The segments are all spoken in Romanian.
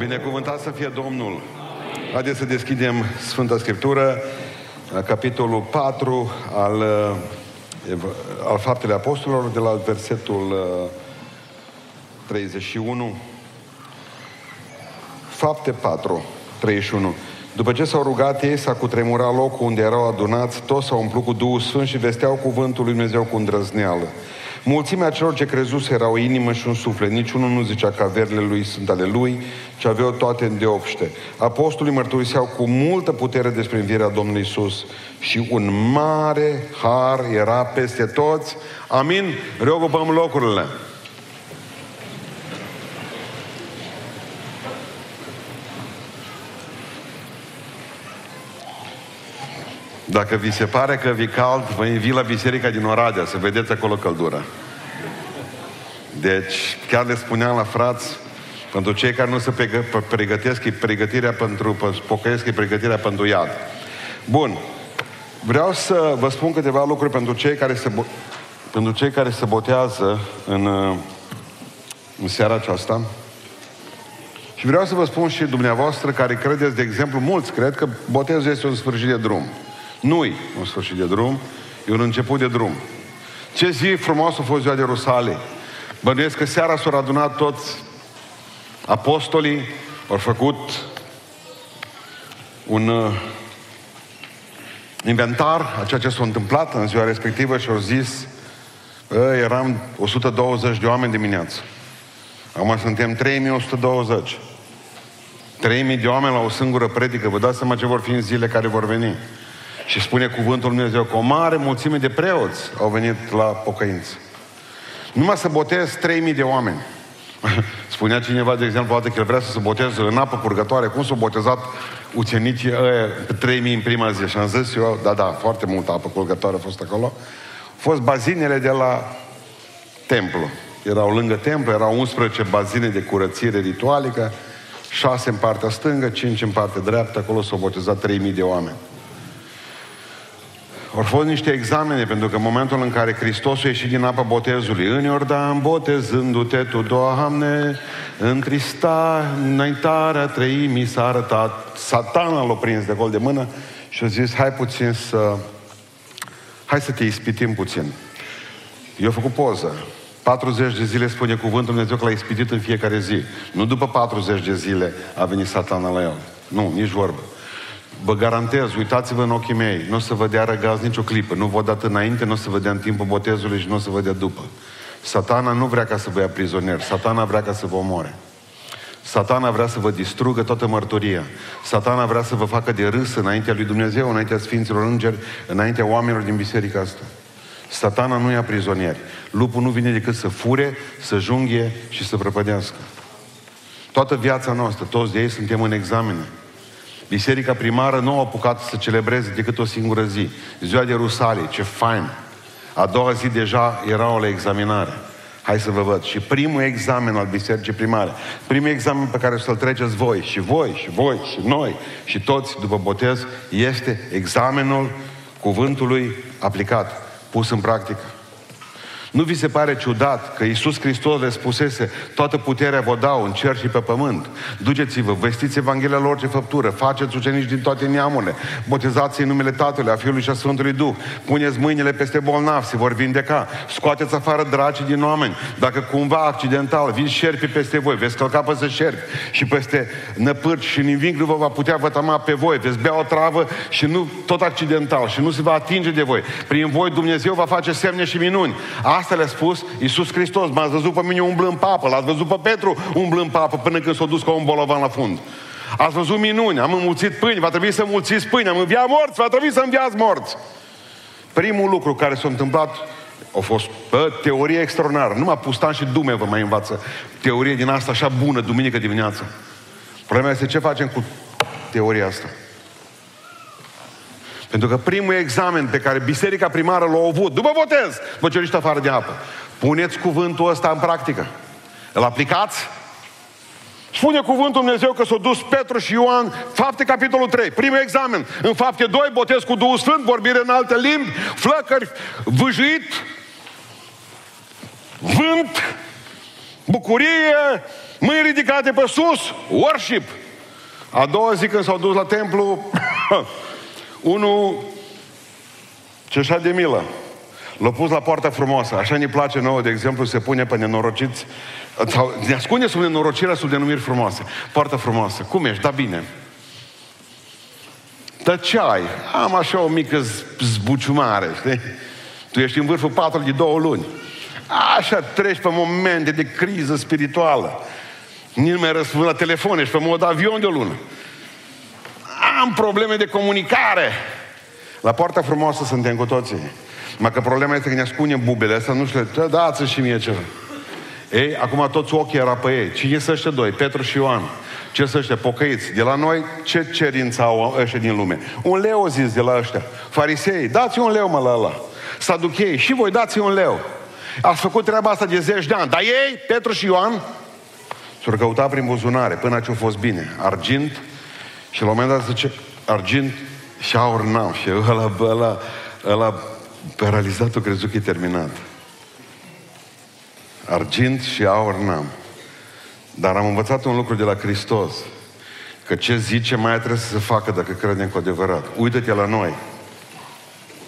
Binecuvântat să fie Domnul! Haideți să deschidem Sfânta Scriptură, capitolul 4 al, uh, al Faptele Apostolilor, de la versetul 31. Uh, Fapte 4, 31. După ce s-au rugat ei, s-a cutremurat locul unde erau adunați, toți s-au umplut cu Duhul Sfânt și vesteau cuvântul lui Dumnezeu cu îndrăzneală. Mulțimea celor ce crezus era o inimă și un suflet. Niciunul nu zicea că averile lui sunt ale lui, ci aveau toate în deopște. Apostolii mărturiseau cu multă putere despre învierea Domnului Isus și un mare har era peste toți. Amin? Reocupăm locurile. Dacă vi se pare că vi cald, vă invit la biserica din Oradea, să vedeți acolo căldura. Deci, chiar le spuneam la frați, pentru cei care nu se pregătesc, e pregătirea pentru, pocăiesc, e pregătirea pentru iad. Bun. Vreau să vă spun câteva lucruri pentru cei care se, pentru cei care se botează în, în seara aceasta. Și vreau să vă spun și dumneavoastră care credeți, de exemplu, mulți cred că botezul este un sfârșit de drum. Nu-i un sfârșit de drum, e un început de drum. Ce zi frumos a fost ziua de Rusalii. Bănuiesc că seara s-au adunat toți apostolii, au făcut un uh, inventar a ceea ce s-a întâmplat în ziua respectivă și au zis eram 120 de oameni dimineață. Acum suntem 3120. 3000 de oameni la o singură predică. Vă dați seama ce vor fi în zile care vor veni. Și spune cuvântul Dumnezeu că o mare mulțime de preoți au venit la pocăință. Numai să botez 3000 de oameni. Spunea cineva, de exemplu, poate că el vrea să se boteze în apă purgătoare. Cum s-au botezat ucenicii ăia 3000 în prima zi? Și am zis eu, da, da, foarte multă apă purgătoare a fost acolo. Au fost bazinele de la templu. Erau lângă templu, erau 11 bazine de curățire ritualică, 6 în partea stângă, 5 în partea dreaptă, acolo s-au botezat 3000 de oameni. Au fost niște examene, pentru că în momentul în care Hristos a ieșit din apa botezului, în Iordan, botezându-te tu, Doamne, întrista, înaintarea treimii s-a arătat. Satana l-a prins de gol de mână și a zis, hai puțin să... Hai să te ispitim puțin. Eu am făcut poză. 40 de zile spune cuvântul Dumnezeu că l-a ispitit în fiecare zi. Nu după 40 de zile a venit satana la el. Nu, nici vorbă. Vă garantez, uitați-vă în ochii mei, nu o să vă dea răgaz nicio clipă. Nu vă dat înainte, nu o să vă dea în timpul botezului și nu o să vă dea după. Satana nu vrea ca să vă ia prizonier. Satana vrea ca să vă omoare. Satana vrea să vă distrugă toată mărturia. Satana vrea să vă facă de râs înaintea lui Dumnezeu, înaintea Sfinților Îngeri, înaintea oamenilor din biserica asta. Satana nu ia prizonieri. Lupul nu vine decât să fure, să junghie și să prăpădească. Toată viața noastră, toți de ei suntem în examene. Biserica primară nu a apucat să celebreze decât o singură zi. Ziua de Rusalii, ce fain! A doua zi deja erau la examinare. Hai să vă văd. Și primul examen al bisericii primare, primul examen pe care să-l treceți voi, și voi, și voi, și noi, și toți după botez, este examenul cuvântului aplicat, pus în practică. Nu vi se pare ciudat că Iisus Hristos le spusese toată puterea vă dau în cer și pe pământ. Duceți-vă, vestiți Evanghelia lor ce făptură, faceți ucenici din toate neamurile, botezați în numele Tatălui, a Fiului și a Sfântului Duh, puneți mâinile peste bolnavi, se vor vindeca, scoateți afară dracii din oameni. Dacă cumva accidental vin șerpi peste voi, veți călca peste șerpi și peste năpârci și nimic nu vă va putea vătama pe voi, veți bea o travă și nu tot accidental și nu se va atinge de voi. Prin voi Dumnezeu va face semne și minuni. Asta le-a spus Iisus Hristos. M-ați văzut pe mine umblând pe apă. L-ați văzut pe Petru umblând pe apă până când s-a dus ca un bolovan la fund. Ați văzut minuni, am înmulțit pâini, va trebui să mulțiți pâini, am înviat morți, va trebui să înviați morți. Primul lucru care s-a întâmplat a fost bă, teorie extraordinară. Numai Pustan și Dume vă mai învață teorie din asta așa bună, duminică dimineața. Problema este ce facem cu teoria asta. Pentru că primul examen pe care biserica primară l-a avut, după botez, vă ceriți afară de apă. Puneți cuvântul ăsta în practică. Îl aplicați? Spune cuvântul Dumnezeu că s-au dus Petru și Ioan, fapte capitolul 3, primul examen. În fapte 2, botez cu Duhul Sfânt, vorbire în alte limbi, flăcări, vâjuit, vânt, bucurie, Mâini ridicate pe sus, worship. A doua zi când s-au dus la templu, unul ce așa de milă. L-a pus la poarta frumoasă. Așa ne place nouă, de exemplu, se pune pe nenorociți sau ne ascunde sub nenorocirea sub denumiri frumoase. Poarta frumoasă. Cum ești? Da bine. Tăceai. Am așa o mică zbuciumare, știi? Tu ești în vârful patului de două luni. Așa treci pe momente de criză spirituală. Nici nu mai răspund la telefon, ești pe mod avion de o lună. Am probleme de comunicare. La poarta frumoasă suntem cu toții. Mă că problema este că ne ascundem bubele astea, nu știu, dați și mie ceva. Ei, acum toți ochii era pe ei. Cine sunt ăștia doi? Petru și Ioan. Ce sunt ăștia? Pocăiți. De la noi, ce cerință au ăștia din lume? Un leu zis de la ăștia. Farisei, dați un leu mă la ăla. Saduchei, și voi dați un leu. Ați făcut treaba asta de zeci de ani. Dar ei, Petru și Ioan, s-au căutat prin buzunare până ce a fost bine. Argint și la un moment dat zice, argint și aur n-am. Și ăla, ăla, ăla paralizatul crezut că e terminat. Argint și aur n-am. Dar am învățat un lucru de la Hristos. Că ce zice mai trebuie să se facă dacă credem cu adevărat. Uită-te la noi.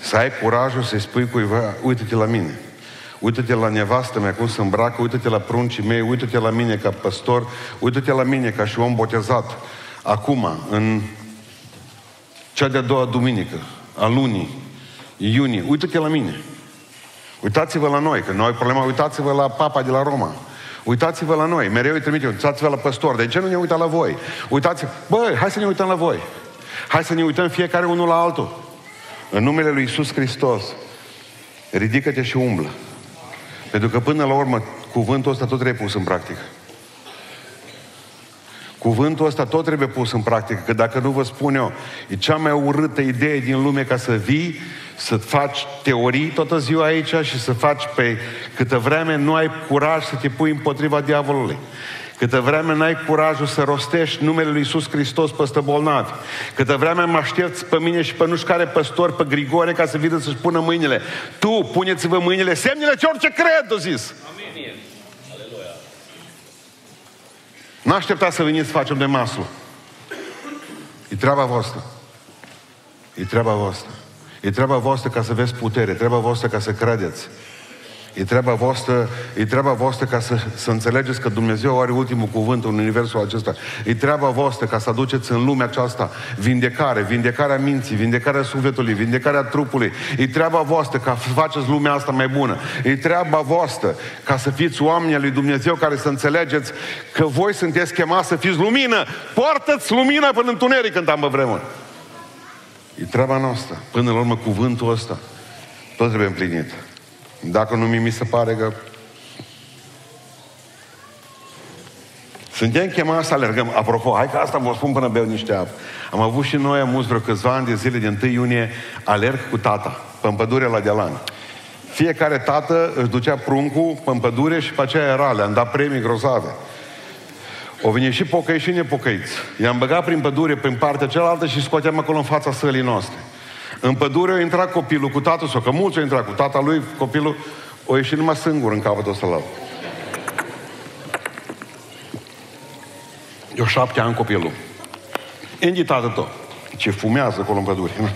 Să ai curajul să-i spui cuiva, uită-te la mine. Uită-te la nevastă mea cum se îmbracă, uită-te la pruncii mei, uită-te la mine ca păstor, uită-te la mine ca și om botezat. Acum, în cea de-a doua duminică a lunii, iunie, uită-te la mine. Uitați-vă la noi, că noi problema, uitați-vă la papa de la Roma. Uitați-vă la noi, mereu îi trimite, uitați-vă la păstor. De ce nu ne uităm la voi? Uitați, bă, hai să ne uităm la voi. Hai să ne uităm fiecare unul la altul. În numele Lui Isus Hristos, ridică-te și umblă. Pentru că până la urmă, cuvântul ăsta tot trebuie pus în practică. Cuvântul ăsta tot trebuie pus în practică, că dacă nu vă spun eu, e cea mai urâtă idee din lume ca să vii, să faci teorii toată ziua aici și să faci pe câtă vreme nu ai curaj să te pui împotriva diavolului. Câtă vreme n-ai curajul să rostești numele Lui Iisus Hristos peste bolnavi. Câtă vreme mă aștepți pe mine și pe nu care păstor, pe Grigore, ca să vină să-și pună mâinile. Tu, puneți-vă mâinile, semnele ce orice cred, a zis. Amin. Nu așteptați să veniți să facem de masă. E treaba voastră. E treaba voastră. E treaba voastră ca să vezi putere, e treaba voastră ca să credeți. E treaba voastră, e treaba voastră ca să, să înțelegeți că Dumnezeu are ultimul cuvânt în universul acesta. E treaba voastră ca să aduceți în lumea aceasta vindecare, vindecarea minții, vindecarea sufletului, vindecarea trupului. E treaba voastră ca să faceți lumea asta mai bună. E treaba voastră ca să fiți oameni lui Dumnezeu care să înțelegeți că voi sunteți chemați să fiți lumină. Poartă-ți lumina până întuneric când am vremuri. E treaba noastră. Până la urmă, cuvântul ăsta tot trebuie împlinit. Dacă nu mi se pare că Suntem chemați să alergăm. Apropo, hai că asta vă spun până beau niște apă. Am avut și noi, am vreo câțiva ani de zile, de 1 iunie, alerg cu tata, pe pădure la Dealan. Fiecare tată își ducea pruncul pe pădure și pe aceea era, le-am dat premii grozave. O vine și pocăi și nepocăiți. I-am băgat prin pădure, prin partea cealaltă și scoateam acolo în fața sălii noastre. În pădure a intrat copilul cu tatăl sau că mulți au intrat cu tata lui, copilul o ieșit numai singur în capătul ăsta la Eu șapte ani copilul. Indi tată tot. Ce fumează acolo în pădure.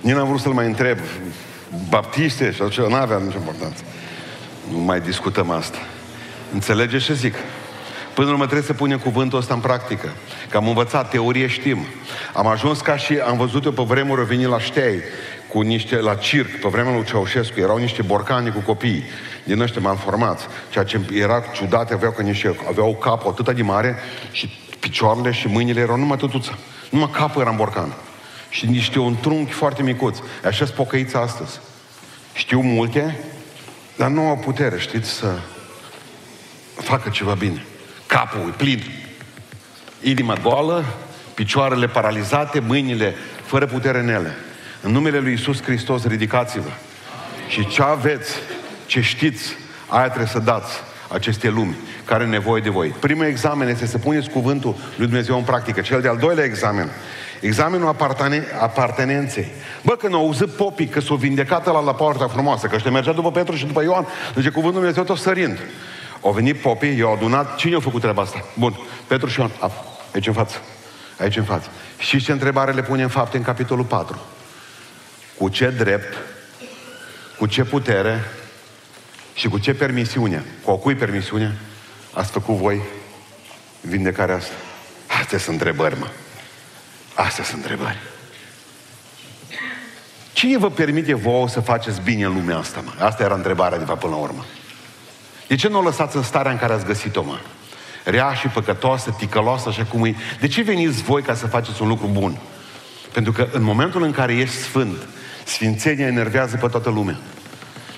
Nici n-am vrut să-l mai întreb. Baptiste și așa, n-avea nicio importanță. Nu mai discutăm asta. Înțelegeți ce zic? Până la urmă trebuie să punem cuvântul ăsta în practică. Că am învățat, teorie știm. Am ajuns ca și, am văzut eu pe vremuri, venit la ștei, cu niște, la circ, pe vremea lui Ceaușescu, erau niște borcani cu copii, din ăștia malformați, ceea ce era ciudat, aveau, că niște, aveau capul atât de mare și picioarele și mâinile erau numai tătuță. Numai capul era în borcan. Și niște un trunchi foarte micuț. Așa sunt pocăiți astăzi. Știu multe, dar nu au putere, știți, să facă ceva bine. Capul e plin. Inima goală, picioarele paralizate, mâinile fără putere în ele. În numele Lui Isus Hristos, ridicați-vă. Și ce aveți, ce știți, aia trebuie să dați aceste lumi care are nevoie de voi. Primul examen este să puneți cuvântul lui Dumnezeu în practică. Cel de-al doilea examen Examenul apartene- apartenenței. Bă, când au auzit popii că s-o vindecată la la poarta frumoasă, că ăștia mergea după Petru și după Ioan, zice cuvântul Dumnezeu tot sărind. Au venit popii, i-au adunat, cine a făcut treaba asta? Bun, Petru și Ioan, a, aici în față, aici în față. Și ce întrebare le pune în fapte în capitolul 4? Cu ce drept, cu ce putere și cu ce permisiune, cu a cui permisiune ați făcut voi vindecarea asta? Astea sunt întrebări, mă. Astea sunt întrebări. Cine vă permite vouă să faceți bine în lumea asta, mă? Asta era întrebarea, de fapt, până la urmă. De ce nu o lăsați în starea în care ați găsit-o, mă? Rea și păcătoasă, ticăloasă, așa cum e. De ce veniți voi ca să faceți un lucru bun? Pentru că în momentul în care ești sfânt, sfințenia enervează pe toată lumea.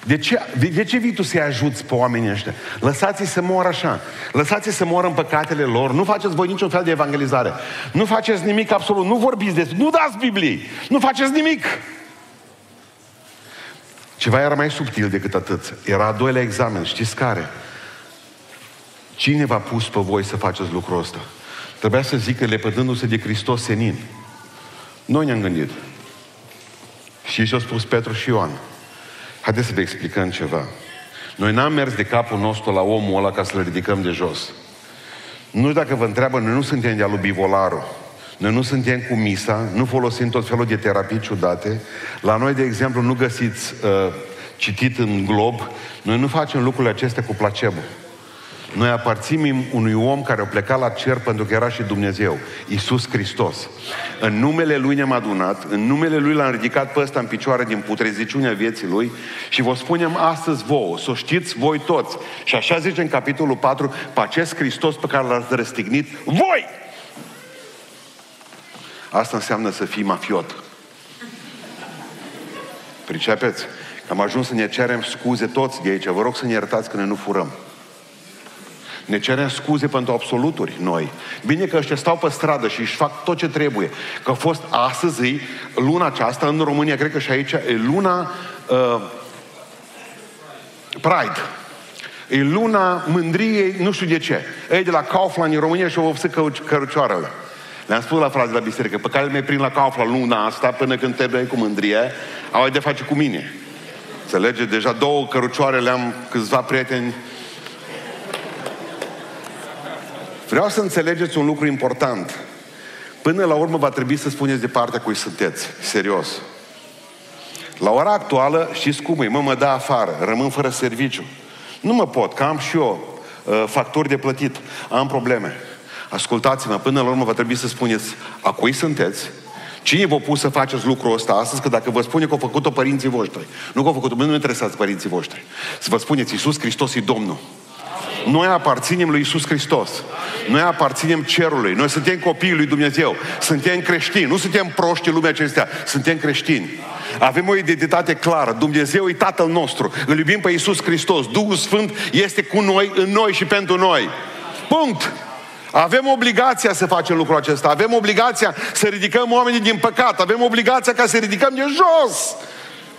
De ce, de ce vii tu să-i ajuți pe oamenii ăștia? Lăsați-i să moară așa. Lăsați-i să moară în păcatele lor. Nu faceți voi niciun fel de evangelizare. Nu faceți nimic absolut. Nu vorbiți despre... Nu dați Biblii. Nu faceți nimic. Ceva era mai subtil decât atât. Era a doilea examen. Știți care? Cine v-a pus pe voi să faceți lucrul ăsta? Trebuia să zică lepădându-se de Hristos senin. Noi ne-am gândit. Și și-au spus Petru și Ioan. Haideți să vă explicăm ceva. Noi n-am mers de capul nostru la omul ăla ca să-l ridicăm de jos. Nu știu dacă vă întreabă, noi nu suntem de-a lui Bivolaru. Noi nu suntem cu misa, nu folosim tot felul de terapii ciudate. La noi, de exemplu, nu găsiți uh, citit în glob. Noi nu facem lucrurile acestea cu placebo. Noi aparținem unui om care a plecat la cer pentru că era și Dumnezeu, Isus Hristos. În numele Lui ne-am adunat, în numele Lui l-am ridicat pe ăsta în picioare din putreziciunea vieții Lui și vă spunem astăzi vouă, să știți voi toți. Și așa zice în capitolul 4, pe acest Hristos pe care l-ați răstignit, voi! Asta înseamnă să fii mafiot. Pricepeți? Am ajuns să ne cerem scuze toți de aici. Vă rog să ne iertați că noi nu furăm. Ne cerem scuze pentru absoluturi noi. Bine că ăștia stau pe stradă și își fac tot ce trebuie. Că a fost astăzi, luna aceasta, în România, cred că și aici, e luna uh, Pride. E luna mândriei, nu știu de ce. Ei de la Kaufland în România și-au vopsit cărucioarele. Le-am spus la frații la biserică, pe care le prind la Kaufland luna asta, până când te cu mândrie, au de face cu mine. Înțelege? Deja două cărucioare le-am câțiva prieteni Vreau să înțelegeți un lucru important. Până la urmă va trebui să spuneți de partea cui sunteți. Serios. La ora actuală, știți cum e? Mă, mă dă afară, rămân fără serviciu. Nu mă pot, că am și eu uh, facturi de plătit, am probleme. Ascultați-mă, până la urmă va trebui să spuneți a cui sunteți, Cine v-a pus să faceți lucrul ăsta astăzi? Că dacă vă spune că au făcut-o părinții voștri, nu că au făcut-o, nu ne interesează părinții voștri. Să vă spuneți, Iisus Hristos e Domnul. Noi aparținem lui Isus Hristos. Noi aparținem cerului. Noi suntem copiii lui Dumnezeu. Suntem creștini. Nu suntem proști în lumea acestea. Suntem creștini. Avem o identitate clară. Dumnezeu e Tatăl nostru. Îl iubim pe Isus Hristos. Duhul Sfânt este cu noi, în noi și pentru noi. Punct. Avem obligația să facem lucrul acesta. Avem obligația să ridicăm oamenii din păcat. Avem obligația ca să ridicăm de jos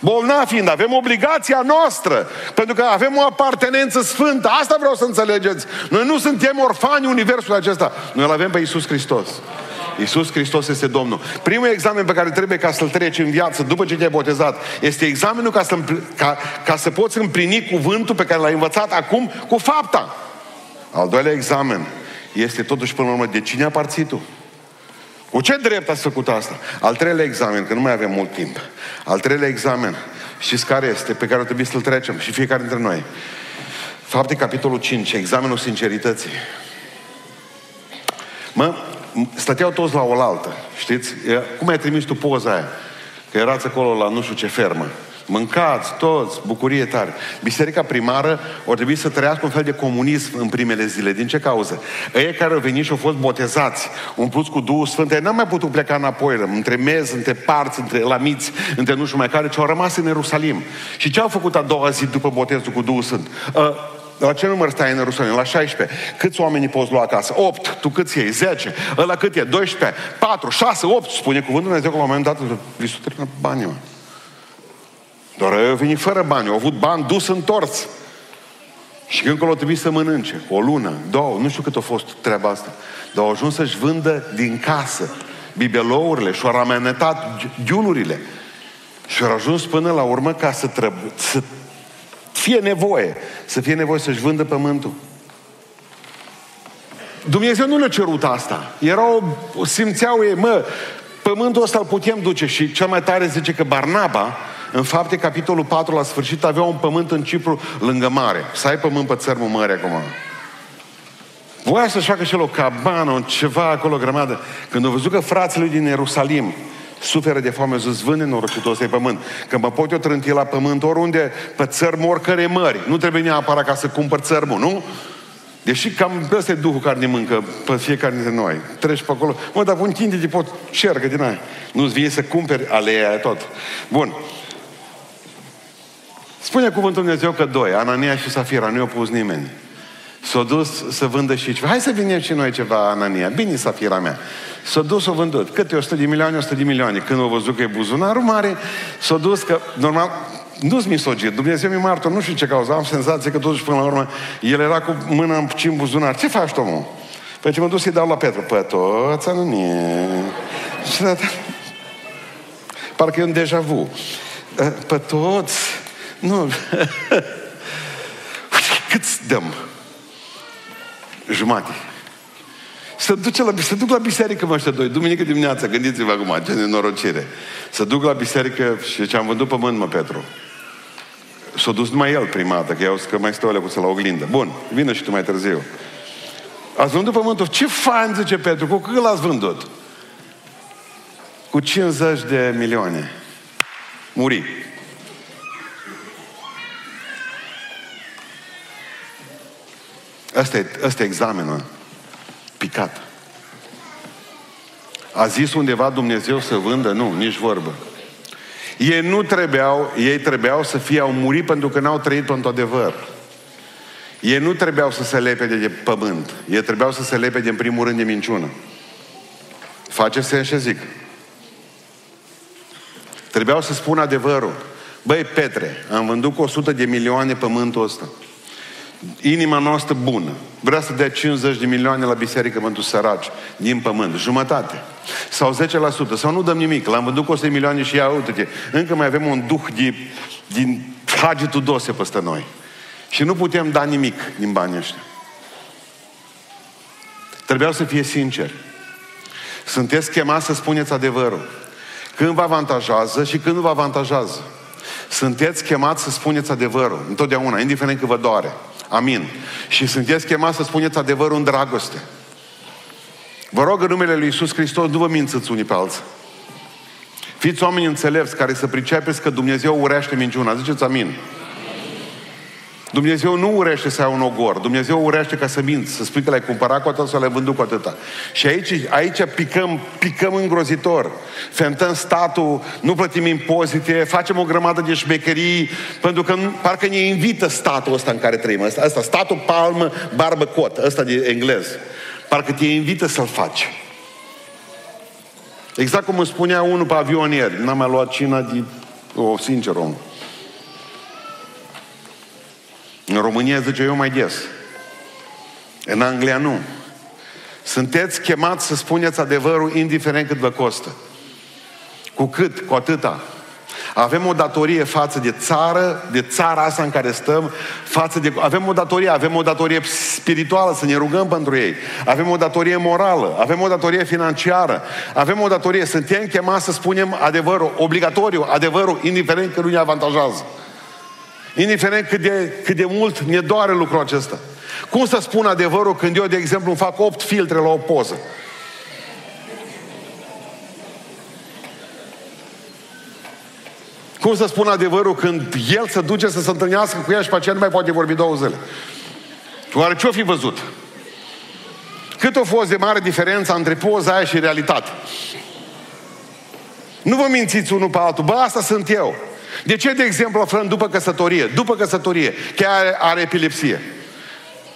bolnavi fiind, avem obligația noastră, pentru că avem o apartenență sfântă. Asta vreau să înțelegeți. Noi nu suntem orfani universul acesta. Noi îl avem pe Iisus Hristos. Iisus Hristos este Domnul. Primul examen pe care trebuie ca să-l treci în viață după ce te-ai botezat este examenul ca să, ca, ca să poți împlini cuvântul pe care l-ai învățat acum cu fapta. Al doilea examen este totuși până la urmă de cine aparții tu. Cu ce drept ați făcut asta? Al treilea examen, că nu mai avem mult timp. Al treilea examen, știți care este, pe care o trebuie să-l trecem și fiecare dintre noi. Fapte, capitolul 5, examenul sincerității. Mă, stăteau toți la oaltă, știți? Cum ai trimis tu poza aia? Că erați acolo la nu știu ce fermă. Mâncați toți, bucurie tare. Biserica primară o trebui să trăiască un fel de comunism în primele zile. Din ce cauză? Ei care au venit și au fost botezați, umpluți cu Duhul Sfânt, ei n-au mai putut pleca înapoi, între mezi, între parți, între lamiți, între nu știu mai care, ci au rămas în Ierusalim. Și ce au făcut a doua zi după botezul cu Duhul Sfânt? Uh, la ce număr stai în Ierusalim? La 16. Câți oameni poți lua acasă? 8. Tu câți iei? 10. Ăla cât e? 12. 4, 6, 8. Spune cuvântul Dumnezeu că la un moment dat li s-a terminat banii, mă. Doar au venit fără bani, au avut bani dus întors. Și când au trebuit să mănânce, o lună, două, nu știu cât a fost treaba asta, dar au ajuns să-și vândă din casă bibelourile și au amenetat giulurile. Și au ajuns până la urmă ca să, trebuie, să fie nevoie, să fie nevoie să-și vândă pământul. Dumnezeu nu le-a cerut asta. Erau, simțeau ei, mă, pământul ăsta îl putem duce și cel mai tare zice că Barnaba, în fapte, capitolul 4, la sfârșit, avea un pământ în Cipru lângă mare. Să ai pământ pe țărmul mare acum. Voia să-și facă și el o cabană, ceva acolo, grămadă. Când au văzut că frații lui din Ierusalim suferă de foame, zis, vâne norocitul ăsta pământ. Că mă pot eu trânti la pământ oriunde, pe țărmul oricărei mări. Nu trebuie neapărat ca să cumpăr țărmul, nu? Deși cam ăsta e Duhul care ne mâncă pe fiecare dintre noi. Treci pe acolo. Mă, dar un tinde de pot cercă din aia. Nu-ți vine să cumperi aleia aia tot. Bun. Spune cuvântul Dumnezeu că doi, Anania și Safira, nu i-au pus nimeni. S-a dus să vândă și ceva. Hai să vinem și noi ceva, Anania. Bine, Safira mea. S-a dus, s-a vândut. Câte 100 de milioane, 100 de milioane. Când au văzut că e buzunarul mare, s-a dus că, normal, nu-s misogin, Dumnezeu mi martor, nu știu ce cauză, am senzație că totuși până la urmă el era cu mâna în în buzunar. Ce faci, omul? Păi ce mă duc să-i dau la Petru. Păi toți, nu mie. Parcă e un deja vu. Pe toți. Nu. Cât dăm? Jumate. Să, duce la, să duc la biserică, mă, ăștia doi, duminică dimineața, gândiți-vă acum, ce nenorocire. Să duc la biserică și ce am vândut pământ, mă, Petru. S-a dus numai el prima dată, că eu că mai stau cu la oglindă. Bun, vină și tu mai târziu. Ați vândut pământul? Ce fain, zice Petru, cu cât l-ați vândut? Cu 50 de milioane. Muri. Asta e, asta e examenul picat. A zis undeva Dumnezeu să vândă? Nu, nici vorbă. Ei nu trebuiau, ei trebuiau să fie, au murit pentru că n-au trăit pentru adevăr. Ei nu trebuiau să se lepede de pământ. Ei trebuiau să se lepede în primul rând de minciună. Face sens ce zic. Trebuiau să spun adevărul. Băi, Petre, am vândut cu 100 de milioane pământul ăsta inima noastră bună vrea să dea 50 de milioane la biserică pentru săraci din pământ, jumătate. Sau 10%, sau nu dăm nimic. L-am vândut cu 100 de milioane și ia, uite încă mai avem un duh de, din Hagi Tudose peste noi. Și nu putem da nimic din banii ăștia. Trebuiau să fie sinceri. Sunteți chemați să spuneți adevărul. Când vă avantajează și când nu vă avantajează. Sunteți chemați să spuneți adevărul, întotdeauna, indiferent că vă doare. Amin. Și sunteți chemați să spuneți adevărul în dragoste. Vă rog în numele Lui Iisus Hristos, nu vă mințiți unii pe alții. Fiți oameni înțelepți care să pricepeți că Dumnezeu urește minciuna. Ziceți amin. Dumnezeu nu urește să ai un ogor. Dumnezeu urește ca să minți, să spui că l-ai cumpărat cu atât sau l-ai vândut cu atâta. Și aici, aici picăm, picăm îngrozitor. Fentăm statul, nu plătim impozite, facem o grămadă de șmecherii, pentru că nu, parcă ne invită statul ăsta în care trăim. Ăsta, ăsta statul palmă, barbă, cot, ăsta de englez. Parcă te invită să-l faci. Exact cum îmi spunea unul pe avion ieri. N-am mai luat cina de... O, sincer, om. În România zice eu mai des. În Anglia nu. Sunteți chemați să spuneți adevărul indiferent cât vă costă. Cu cât? Cu atâta. Avem o datorie față de țară, de țara asta în care stăm, față de... Avem o datorie, avem o datorie spirituală, să ne rugăm pentru ei. Avem o datorie morală, avem o datorie financiară, avem o datorie, suntem chemați să spunem adevărul, obligatoriu, adevărul, indiferent că nu ne avantajează. Indiferent cât de, cât de mult ne doare lucrul acesta. Cum să spun adevărul când eu, de exemplu, îmi fac 8 filtre la o poză? Cum să spun adevărul când el se duce să se întâlnească cu ea și pe aceea nu mai poate vorbi două zile? Oare ce-o fi văzut? Cât a fost de mare diferența între poza aia și realitate? Nu vă mințiți unul pe altul. Bă, asta sunt eu. De ce, de exemplu, aflăm după căsătorie? După căsătorie, chiar are, are epilepsie.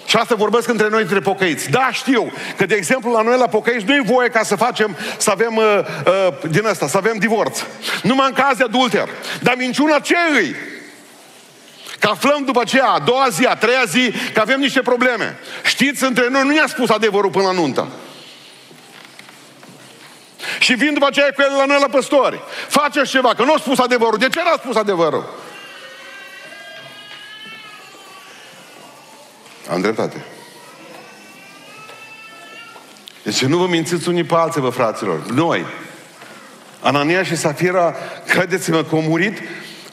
Și asta vorbesc între noi, între pocăiți. Da, știu că, de exemplu, la noi la pocăiți nu e voie ca să facem, să avem uh, uh, din asta, să avem divorț. Numai în caz de adulter. Dar minciuna ce îi? Că aflăm după aceea, a doua zi, a treia zi, că avem niște probleme. Știți, între noi nu ne-a spus adevărul până la nuntă. Și vin după aceea cu el la noi la păstori. Faceți ceva, că nu a spus adevărul. De ce n-a spus adevărul? Am dreptate. Deci nu vă mințiți unii pe alții, vă fraților. Noi. Anania și Safira, credeți-mă că au murit,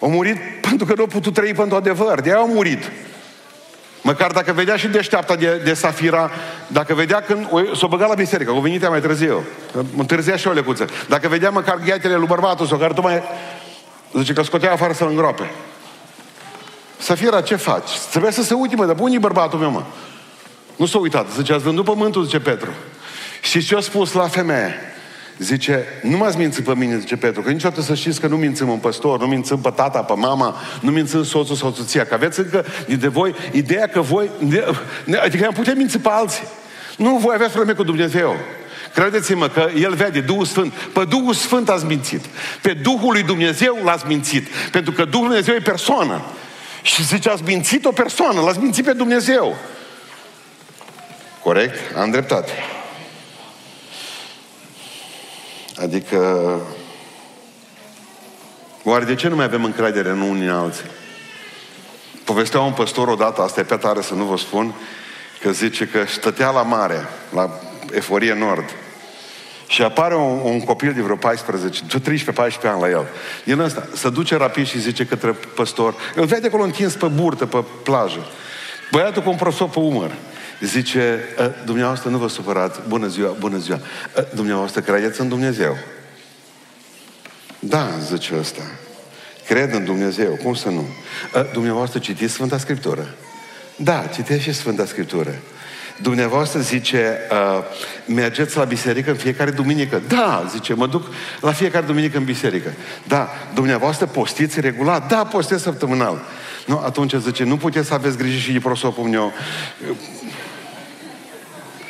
au murit pentru că nu au putut trăi pentru adevăr. De au murit. Măcar dacă vedea și deșteapta de, de Safira, dacă vedea când s-o băga la biserică, o venit mai târziu, întârzia și o lecuță. Dacă vedea măcar gheatele lui bărbatul sau care tu mai... Zice că scotea afară să-l îngroape. Safira, ce faci? Trebuie să se uite, mă, dar bunii bărbatul meu, mă. Nu s-a uitat. Zice, ați vândut pământul, zice Petru. Și ce a spus la femeie? Zice, nu m-ați mințit pe mine, zice Petru, că niciodată să știți că nu mințim un păstor, nu mințim pe tata, pe mama, nu mințim soțul sau soția, că aveți încă de voi ideea că voi, adică am putea minți pe alții. Nu, voi aveți probleme cu Dumnezeu. Credeți-mă că El vede Duhul Sfânt. Pe Duhul Sfânt ați mințit. Pe Duhul lui Dumnezeu l-ați mințit. Pentru că Duhul Dumnezeu e persoană. Și zice, ați mințit o persoană, l-ați mințit pe Dumnezeu. Corect? Am dreptate. Adică, oare de ce nu mai avem încredere în unii alții? Povestea un păstor odată, asta e pe tare să nu vă spun, că zice că stătea la mare, la Eforie Nord, și apare un, un copil de vreo 14, 13-14 ani la el. El ăsta se duce rapid și zice către păstor, îl vede acolo întins pe burtă, pe plajă. Băiatul cu un prosop pe umăr. Zice, ă, dumneavoastră nu vă supărați, bună ziua, bună ziua. Ă, dumneavoastră credeți în Dumnezeu? Da, zice ăsta. Cred în Dumnezeu, cum să nu? Ă, dumneavoastră citiți Sfânta Scriptură? Da, citeți și Sfânta Scriptură. Dumneavoastră zice, uh, mergeți la biserică în fiecare duminică. Da, zice, mă duc la fiecare duminică în biserică. Da, dumneavoastră postiți regulat? Da, postez săptămânal. Nu, atunci zice, nu puteți să aveți grijă și de prosopul meu.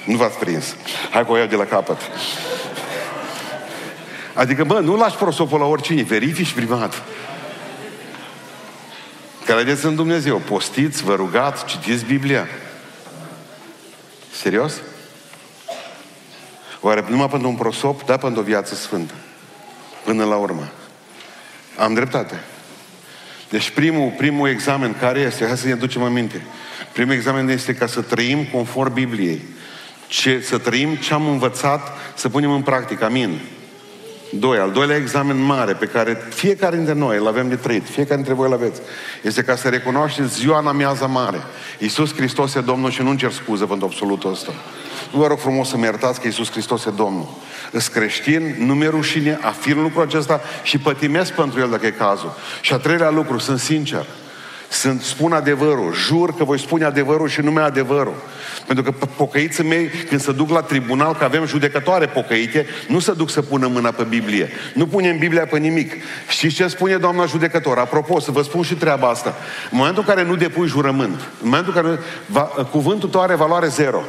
Nu v-ați prins. Hai cu o iau de la capăt. Adică, bă, nu lași prosopul la oricine, verifici privat. Credeți în Dumnezeu, postiți, vă rugați, citiți Biblia. Serios? Oare numai pentru un prosop, da pentru o viață sfântă. Până la urmă. Am dreptate. Deci primul, primul examen care este, hai să ne ducem aminte. Primul examen este ca să trăim conform Bibliei. Ce, să trăim ce am învățat, să punem în practică. Amin. Doi, al doilea examen mare pe care fiecare dintre noi îl avem de trăit, fiecare dintre voi îl aveți, este ca să recunoașteți ziua în amiază mare. Iisus Hristos e Domnul și nu-mi cer scuze pentru absolutul ăsta. Nu vă rog frumos să mă iertați că Iisus Hristos e Domnul. Îs creștin, nu mi-e rușine, afirm lucrul acesta și pătimesc pentru el dacă e cazul. Și a treilea lucru, sunt sincer. Sunt, spun adevărul, jur că voi spune adevărul și numai adevărul. Pentru că pocăiții mei, când se duc la tribunal, că avem judecătoare pocăite, nu se duc să pună mâna pe Biblie. Nu punem Biblia pe nimic. Știți ce spune doamna judecător? Apropo, să vă spun și treaba asta. În momentul în care nu depui jurământ, în momentul în care va, cuvântul tău are valoare zero,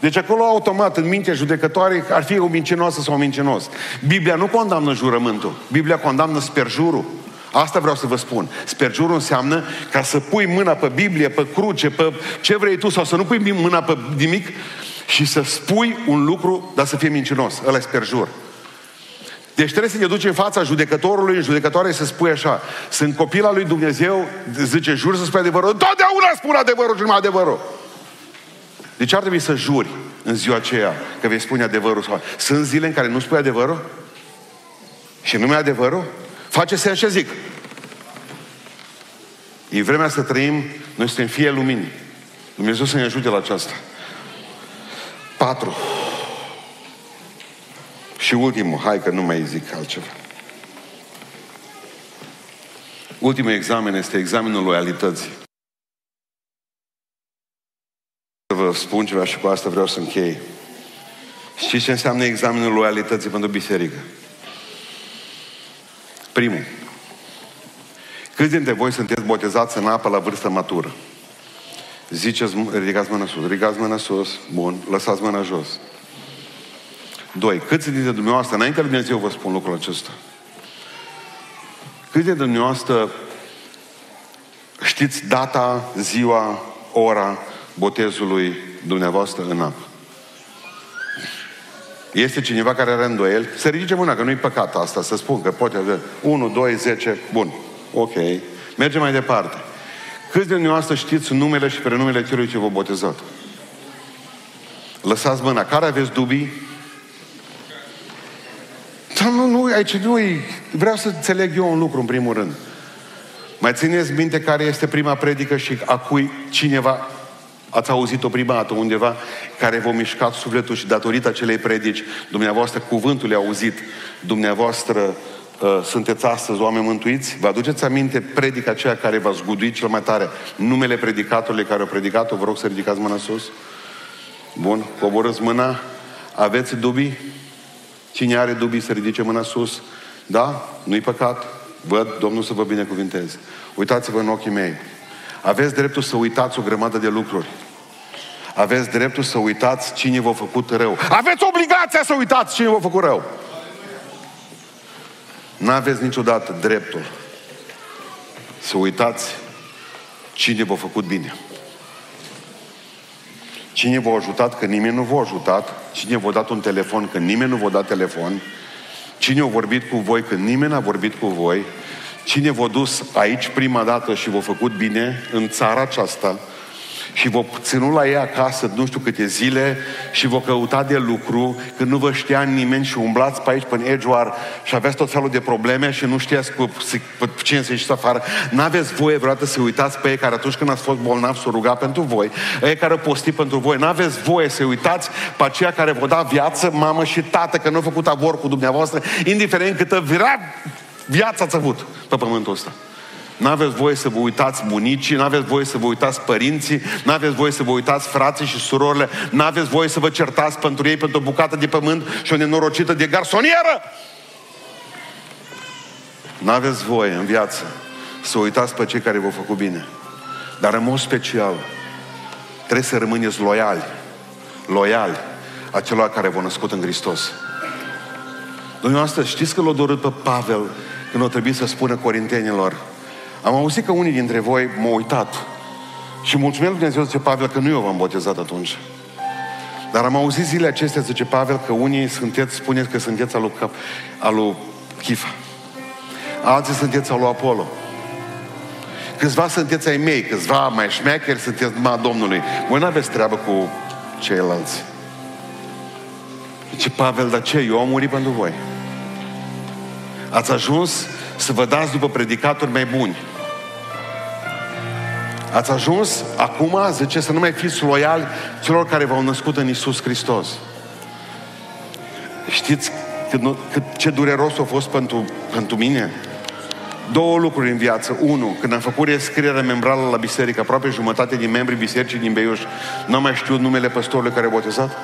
deci acolo automat în mintea judecătoare ar fi o mincinoasă sau un mincinos. Biblia nu condamnă jurământul. Biblia condamnă sperjurul. Asta vreau să vă spun. Sperjurul înseamnă ca să pui mâna pe Biblie, pe cruce, pe ce vrei tu, sau să nu pui mâna pe nimic și să spui un lucru, dar să fie mincinos. Ăla e sperjur. Deci trebuie să te duci în fața judecătorului, în judecătoare să spui așa, sunt copila lui Dumnezeu, zice, jur să spui adevărul, totdeauna spun adevărul și numai adevărul. Deci ar trebui să juri în ziua aceea că vei spune adevărul. Sau... Sunt zile în care nu spui adevărul? Și nu mai adevărul? Face sens ce zic. E vremea să trăim, noi suntem fie lumini. Dumnezeu să ne ajute la aceasta. Patru. Și ultimul, hai că nu mai zic altceva. Ultimul examen este examenul loialității. Să vă spun ceva și cu asta vreau să închei. Știți ce înseamnă examenul loialității pentru biserică? Primul. Câți dintre voi sunteți botezați în apă la vârstă matură? Ziceți, ridicați mâna sus, ridicați mâna sus, bun, lăsați mâna jos. Doi, câți dintre dumneavoastră, înainte lui Dumnezeu vă spun lucrul acesta, câți dintre dumneavoastră știți data, ziua, ora botezului dumneavoastră în apă? Este cineva care are îndoieli? Să ridice mâna, că nu-i păcat asta, să spun că poate avea 1, 2, 10, bun, ok. Mergem mai departe. Câți de dumneavoastră știți numele și prenumele celui ce vă botezat? Lăsați mâna. Care aveți dubii? Dar nu, nu, aici nu Vreau să înțeleg eu un lucru în primul rând. Mai țineți minte care este prima predică și a cui cineva ați auzit-o prima dată undeva care v-a mișcat sufletul și datorită acelei predici, dumneavoastră cuvântul e auzit, dumneavoastră uh, sunteți astăzi oameni mântuiți? Vă aduceți aminte predica aceea care v-a zguduit cel mai tare? Numele predicatorului care a predicat-o, vă rog să ridicați mâna sus. Bun, coborâți mâna. Aveți dubii? Cine are dubii să ridice mâna sus? Da? Nu-i păcat? Văd, Domnul să vă binecuvinteze. Uitați-vă în ochii mei. Aveți dreptul să uitați o grămadă de lucruri. Aveți dreptul să uitați cine v-a făcut rău. Aveți obligația să uitați cine v-a făcut rău. Nu aveți niciodată dreptul să uitați cine v-a făcut bine. Cine v-a ajutat când nimeni nu v-a ajutat, cine v-a dat un telefon când nimeni nu v-a dat telefon, cine a vorbit cu voi când nimeni n-a vorbit cu voi, cine v-a dus aici prima dată și v-a făcut bine în țara aceasta, și vă ținut la ei acasă nu știu câte zile și vă căuta de lucru când nu vă știa nimeni și umblați pe aici, pe Edgeoar și aveți tot felul de probleme și nu știați cu, cu cine să ieșiți afară. N-aveți voie vreodată să uitați pe ei care atunci când ați fost bolnav să ruga pentru voi, ei care au postit pentru voi. N-aveți voie să uitați pe aceia care vă da viață, mamă și tată, că nu au făcut avor cu dumneavoastră, indiferent câtă vira viața ați avut pe pământul ăsta. N-aveți voie să vă uitați bunicii, n-aveți voie să vă uitați părinții, n-aveți voie să vă uitați frații și surorile, n-aveți voie să vă certați pentru ei pentru o bucată de pământ și o nenorocită de garsonieră. N-aveți voie în viață să uitați pe cei care v-au făcut bine. Dar în mod special, trebuie să rămâneți loiali, loiali acelor care v-au născut în Hristos. Dumneavoastră, știți că l-a dorât pe Pavel când o trebuie să spună corintenilor am auzit că unii dintre voi m-au uitat. Și mulțumesc Lui Dumnezeu, zice Pavel, că nu eu v-am botezat atunci. Dar am auzit zilele acestea, zice Pavel, că unii sunteți, spuneți că sunteți al lui, al lui Chifa. Alții sunteți al lui Apollo. Câțiva sunteți ai mei, câțiva mai șmecheri sunteți numai Domnului. Voi nu aveți treabă cu ceilalți. Zice Pavel, dar ce? Eu am murit pentru voi. Ați ajuns să vă dați după predicatori mai buni. Ați ajuns acum, zice, să nu mai fiți loiali celor care v-au născut în Isus Hristos. Știți cât, cât, ce dureros a fost pentru, pentru mine? Două lucruri în viață. Unu, când am făcut rescrierea membrală la biserică, aproape jumătate din membrii bisericii din Beiuș n-am mai știut numele păstorului care a botezat.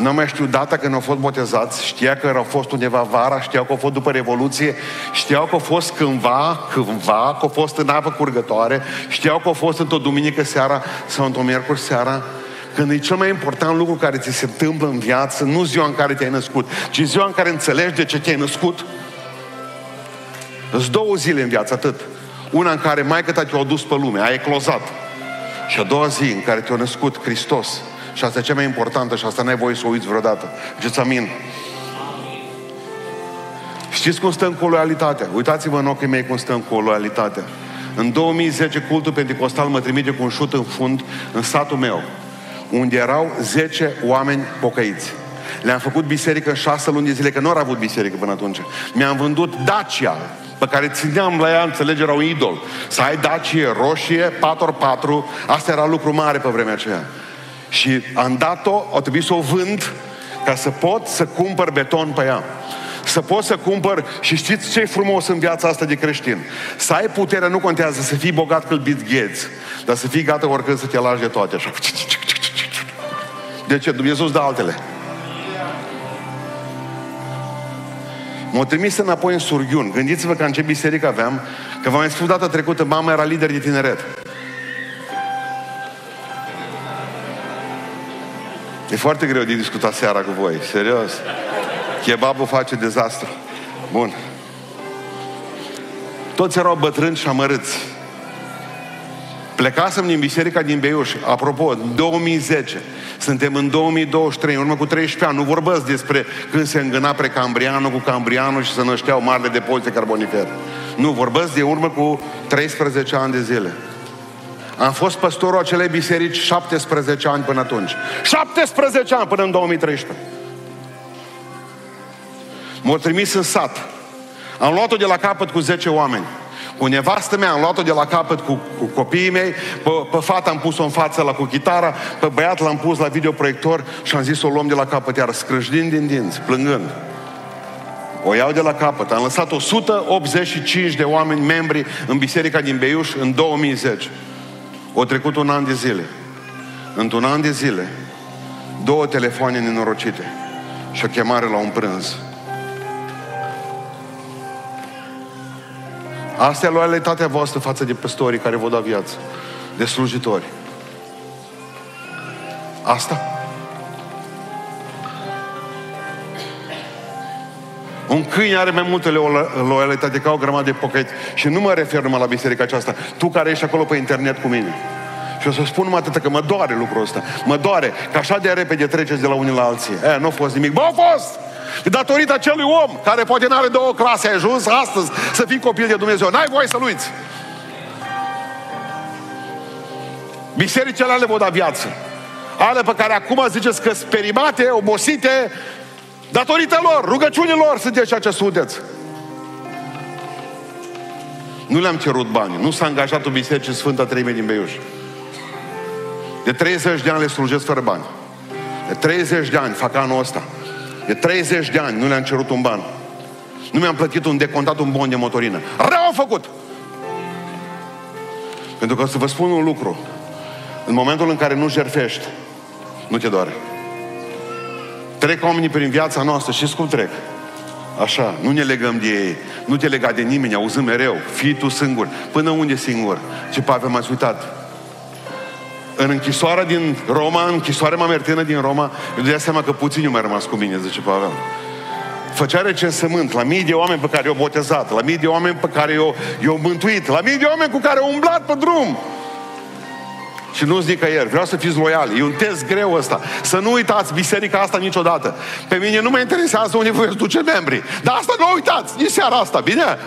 Nu mai știu data când au fost botezați, știa că au fost undeva vara, știau că au fost după Revoluție, știau că au fost cândva, cândva, că au fost în apă curgătoare, știau că au fost într-o duminică seara sau într-o miercuri seara, când e cel mai important lucru care ți se întâmplă în viață, nu ziua în care te-ai născut, ci ziua în care înțelegi de ce te-ai născut. Sunt două zile în viață, atât. Una în care maică ta te-a dus pe lume, a eclozat. Și a doua zi în care te-a născut Hristos și asta e cea mai importantă și asta n-ai voie să o uiți vreodată. Ziceți amin. Știți cum stăm cu loialitatea? Uitați-vă în ochii mei cum stăm cu loialitatea. În 2010, cultul pentecostal mă trimite cu un șut în fund în satul meu, unde erau 10 oameni pocăiți. Le-am făcut biserică în șase luni de zile, că nu au avut biserică până atunci. Mi-am vândut Dacia, pe care țineam la ea, înțelege, era un idol. Să ai Dacia roșie, 4x4, asta era lucru mare pe vremea aceea. Și am dat-o, au trebuit să o vând ca să pot să cumpăr beton pe ea. Să pot să cumpăr și știți ce e frumos în viața asta de creștin? Să ai putere nu contează să fii bogat cât Bill Gates, dar să fii gata oricând să te lași de toate așa. De ce? Dumnezeu îți dă altele. M-au trimis înapoi în Surghiun. Gândiți-vă că în ce biserică aveam, că v-am mai spus data trecută, mama era lider de tineret. E foarte greu de discuta seara cu voi, serios. Kebabul face dezastru. Bun. Toți erau bătrâni și amărâți. Plecasem din biserica din Beiuș, apropo, în 2010. Suntem în 2023, în urmă cu 13 ani. Nu vorbesc despre când se îngâna precambrianul cu cambrianul și se nășteau marile depozite carbonifer. Nu, vorbesc de urmă cu 13 ani de zile. Am fost păstorul acelei biserici 17 ani până atunci. 17 ani până în 2013. M-au trimis în sat. Am luat-o de la capăt cu 10 oameni. Cu nevastă mea am luat-o de la capăt cu, cu copiii mei, pe, pe fata am pus-o în față la cu chitara, pe băiat l-am pus la videoproiector și am zis o luăm de la capăt, iar scrâșdind din dinți, plângând. O iau de la capăt. Am lăsat 185 de oameni membri în biserica din Beiuș în 2010. O trecut un an de zile. Într-un an de zile, două telefoane nenorocite și o chemare la un prânz. Asta e loialitatea voastră față de păstorii care vă dau viață, de slujitori. Asta? Un câine are mai multă loialitate ca o grămadă de pocăiți. Și nu mă refer numai la biserica aceasta. Tu care ești acolo pe internet cu mine. Și o să spun numai atât că mă doare lucrul ăsta. Mă doare că așa de repede treceți de la unii la alții. E, nu a fost nimic. Bă, a fost! Datorită acelui om care poate n-are două clase, ai ajuns astăzi să fii copil de Dumnezeu. N-ai voie să-l uiți. Bisericile ale vă da viață. Ale pe care acum ziceți că sperimate, obosite, datorită lor, rugăciunilor sunteți ceea ce sunteți. Nu le-am cerut bani. Nu s-a angajat o biserică Sfânta Treime din Beiuș. De 30 de ani le slujesc fără bani. De 30 de ani fac anul ăsta. De 30 de ani nu le-am cerut un ban. Nu mi-am plătit un decontat un bon de motorină. Rău au făcut! Pentru că să vă spun un lucru. În momentul în care nu jerfești, nu te doare. Trec oamenii prin viața noastră și cum trec? Așa, nu ne legăm de ei. Nu te lega de nimeni, auzim mereu. Fii tu singur. Până unde singur? Ce Pavel m-ați uitat? în închisoarea din Roma, în închisoarea mamertină din Roma, eu dea seama că puțini nu mai rămas cu mine, zice Pavel. Făcea recensământ la mii de oameni pe care i-au botezat, la mii de oameni pe care i-au, i-au mântuit, la mii de oameni cu care au umblat pe drum. Și nu zic ieri, vreau să fiți loiali. E un test greu ăsta. Să nu uitați biserica asta niciodată. Pe mine nu mă interesează unde voi duce membrii. Dar asta nu uitați, nici seara asta, bine?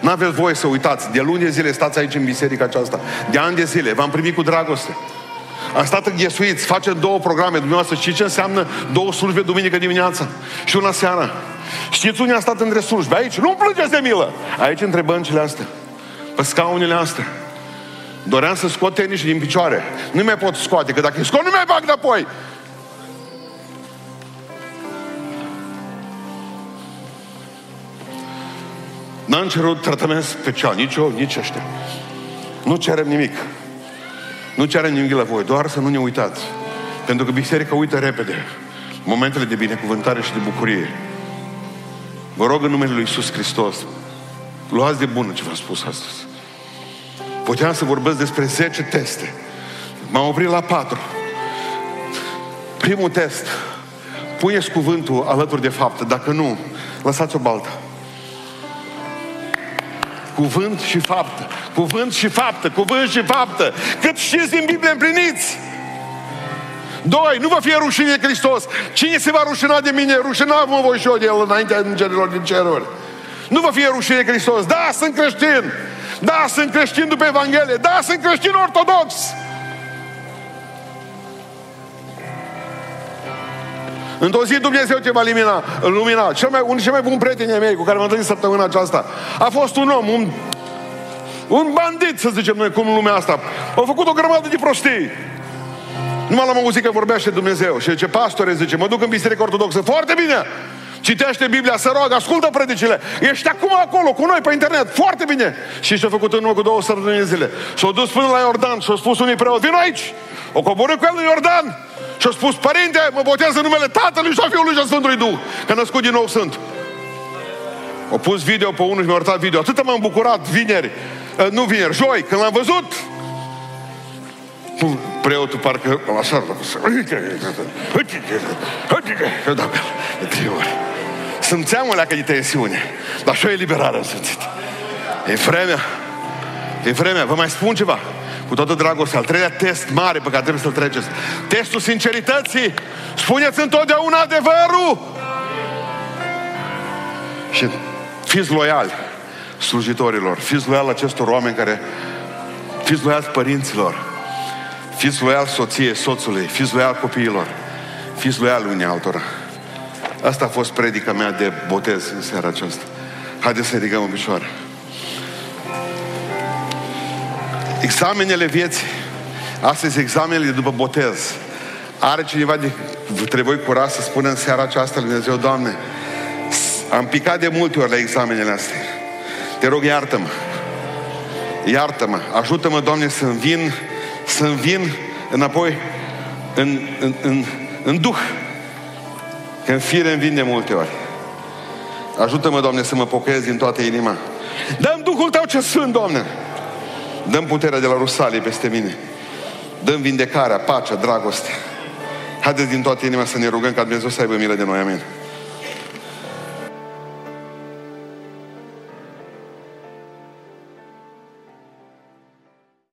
Nu aveți voie să uitați. De luni de zile stați aici în biserica aceasta. De ani de zile. V-am primit cu dragoste. Am stat înghesuiți, facem două programe dumneavoastră. Știți ce înseamnă două slujbe duminică dimineața și una seara? Știți unde a stat între slujbe? Aici. Nu plângeți de milă! Aici între băncile astea. Pe scaunele astea. Doream să scot tenis din picioare. Nu mai pot scoate, că dacă îi scot, nu mai bag înapoi. N-am cerut tratament special, nici eu, nici ăștia. Nu cerem nimic. Nu cerem nimic la voi, doar să nu ne uitați. Pentru că biserica uită repede momentele de binecuvântare și de bucurie. Vă rog în numele Lui Iisus Hristos, luați de bună ce v-am spus astăzi. Puteam să vorbesc despre 10 teste. M-am oprit la 4. Primul test. Puneți cuvântul alături de faptă. Dacă nu, lăsați-o baltă. Cuvânt și faptă. Cuvânt și faptă. Cuvânt și faptă. Cât știți din Biblie împliniți. Doi, nu vă fie rușine de Hristos. Cine se va rușina de mine, rușina mă voi și eu de el înaintea îngerilor din ceruri. Nu vă fie rușine de Hristos. Da, sunt creștin. Da, sunt creștin după Evanghelie. Da, sunt creștin ortodox. Într-o zi Dumnezeu te va lumina. lumina. Cel mai, unul cel mai bun prieten mei cu care m-am întâlnit săptămâna aceasta a fost un om, un, un bandit, să zicem noi, cum în lumea asta. A făcut o grămadă de prostii. Numai l-am auzit că vorbește Dumnezeu. Și zice, pastore, zice, mă duc în biserică ortodoxă. Foarte bine! Citește Biblia, să roagă, ascultă predicile. Ești acum acolo, cu noi, pe internet. Foarte bine. Și ce-a făcut în urmă cu două săptămâni de zile? S-a dus până la Iordan și a spus unui preot, vin aici! O coborâ cu el în Iordan și a spus, părinte, mă botează în numele Tatălui și a Fiului și a Sfântului Duh, că născut din nou sunt. O pus video pe unul și mi-a arătat video. Atât m-am bucurat vineri, uh, nu vineri, joi, când l-am văzut, preotul parcă așa, da, de trei ori. Simțeam o leacă de tensiune, dar și o eliberare am simțit. E vremea E vremea, vă mai spun ceva. Cu toată dragostea, al treilea test mare pe care trebuie să-l treceți. Testul sincerității. Spuneți întotdeauna adevărul. Și fiți loiali slujitorilor. Fiți loiali acestor oameni care... Fiți loiali părinților. Fiți loiali soției, soțului. Fiți loiali copiilor. Fiți loiali unii altora. Asta a fost predica mea de botez în seara aceasta. Haideți să ridicăm în picioare. Examenele vieții. Astăzi examenele după botez. Are cineva de trebuie curat să spună în seara aceasta lui Dumnezeu, Doamne, am picat de multe ori la examenele astea. Te rog, iartă-mă. Iartă-mă. Ajută-mă, Doamne, să-mi vin, să-mi vin înapoi în, în, în, în duh. Că în fire îmi vin de multe ori. Ajută-mă, Doamne, să mă pocăiesc din toată inima. Dăm Duhul Tău ce sunt, Doamne. Dăm puterea de la Rusalii peste mine. Dăm vindecarea, pacea, dragostea. Haideți din toată inima să ne rugăm ca Dumnezeu să aibă milă de noi. Amin.